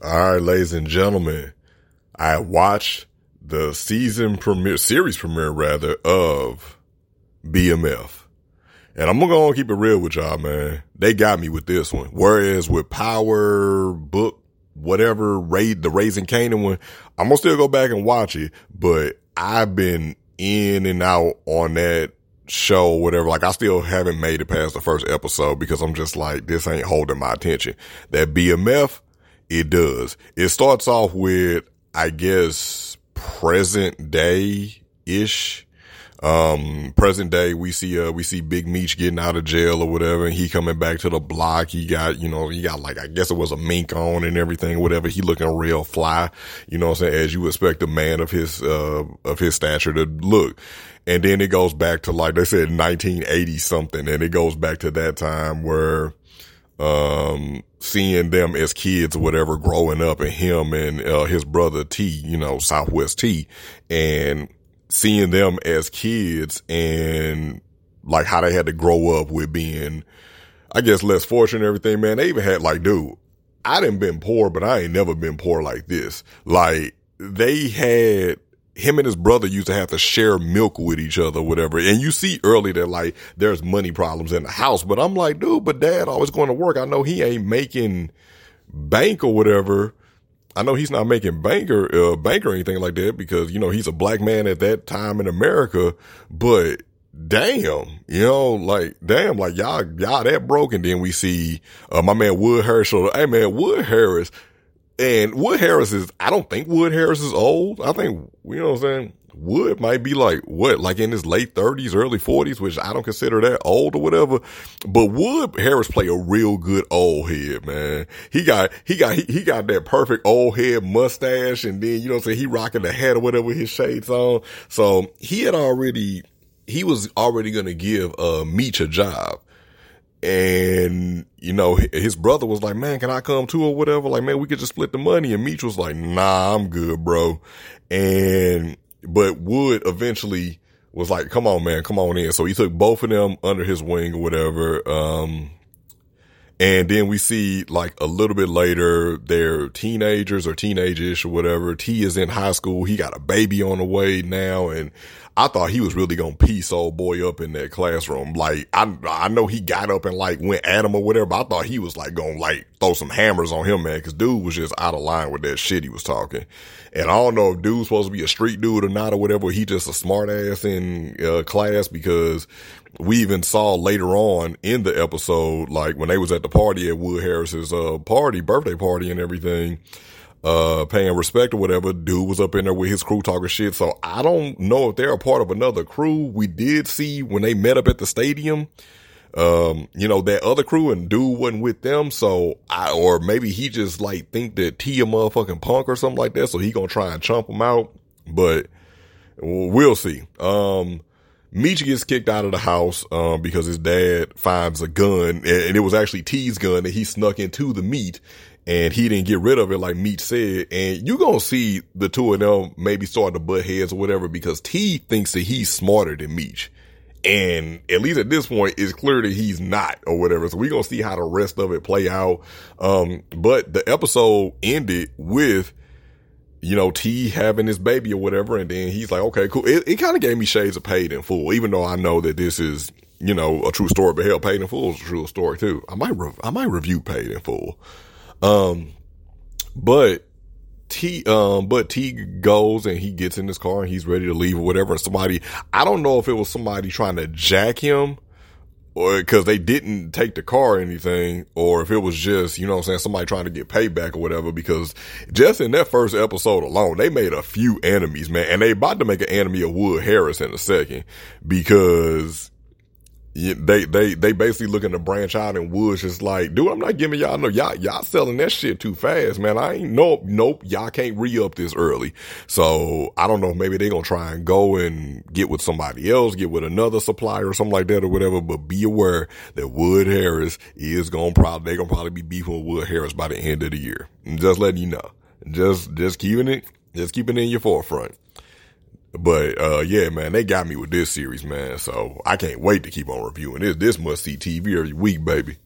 All right, ladies and gentlemen, I watched the season premiere, series premiere rather, of BMF. And I'm gonna keep it real with y'all, man. They got me with this one. Whereas with Power, Book, whatever, Raid, the Raising Kanan one, I'm gonna still go back and watch it, but I've been in and out on that show whatever. Like I still haven't made it past the first episode because I'm just like, this ain't holding my attention. That BMF, it does. It starts off with, I guess, present day ish. Um, present day, we see, uh, we see Big Meech getting out of jail or whatever, and he coming back to the block. He got, you know, he got like, I guess it was a mink on and everything, whatever. He looking real fly, you know what I'm saying? As you expect a man of his, uh, of his stature to look. And then it goes back to like they said 1980 something, and it goes back to that time where, um, seeing them as kids or whatever growing up and him and, uh, his brother T, you know, Southwest T and seeing them as kids and like how they had to grow up with being, I guess, less fortunate and everything, man. They even had like, dude, I didn't been poor, but I ain't never been poor like this. Like they had him and his brother used to have to share milk with each other, whatever. And you see early that like there's money problems in the house, but I'm like, dude, but dad always going to work. I know he ain't making bank or whatever. I know he's not making banker, uh, bank or anything like that because, you know, he's a black man at that time in America, but damn, you know, like, damn, like y'all, y'all that broke. And then we see, uh, my man Wood Harris. Hey man, Wood Harris, and Wood Harris is, I don't think Wood Harris is old. I think, you know what I'm saying? Wood might be like, what, like in his late thirties, early forties, which I don't consider that old or whatever. But Wood Harris play a real good old head, man. He got, he got, he, he got that perfect old head mustache. And then, you know what I'm saying? He rocking the hat or whatever his shades on. So he had already, he was already going to give, uh, Meech a job. And, you know, his brother was like, man, can I come too or whatever? Like, man, we could just split the money. And Meech was like, nah, I'm good, bro. And, but Wood eventually was like, come on, man, come on in. So he took both of them under his wing or whatever. Um, and then we see like a little bit later, they're teenagers or teenagerish or whatever. T is in high school. He got a baby on the way now. And I thought he was really to piece old boy up in that classroom. Like, I, I know he got up and like went at him or whatever, but I thought he was like to like throw some hammers on him, man. Cause dude was just out of line with that shit he was talking. And I don't know if dude's supposed to be a street dude or not or whatever. He just a smart ass in uh, class because we even saw later on in the episode, like when they was at the party at Wood Harris's, uh, party, birthday party and everything, uh, paying respect or whatever. Dude was up in there with his crew talking shit. So I don't know if they're a part of another crew. We did see when they met up at the stadium, um, you know, that other crew and dude wasn't with them. So I, or maybe he just like think that T a motherfucking punk or something like that. So he gonna try and chump him out, but we'll see. Um, Meech gets kicked out of the house, um, because his dad finds a gun and it was actually T's gun that he snuck into the meet and he didn't get rid of it like Meech said. And you gonna see the two of them maybe start to butt heads or whatever because T thinks that he's smarter than Meech. And at least at this point, it's clear that he's not or whatever. So we're gonna see how the rest of it play out. Um, but the episode ended with, you know, T having his baby or whatever. And then he's like, okay, cool. It, it kind of gave me shades of paid in full, even though I know that this is, you know, a true story, but hell, paid in full is a true story too. I might, re- I might review paid in full. Um, but T, um, but T goes and he gets in his car and he's ready to leave or whatever. Somebody, I don't know if it was somebody trying to jack him or because they didn't take the car or anything, or if it was just, you know what I'm saying, somebody trying to get payback or whatever, because just in that first episode alone, they made a few enemies, man, and they about to make an enemy of Wood Harris in a second because they they they basically looking to branch out and Woods just like, dude, I'm not giving y'all no y'all y'all selling that shit too fast, man. I ain't nope nope y'all can't re up this early. So I don't know maybe they gonna try and go and get with somebody else, get with another supplier or something like that or whatever. But be aware that Wood Harris is gonna probably they gonna probably be beefing with Wood Harris by the end of the year. just letting you know, just just keeping it just keeping it in your forefront. But uh yeah, man, they got me with this series, man. So I can't wait to keep on reviewing this. This must see TV every week, baby.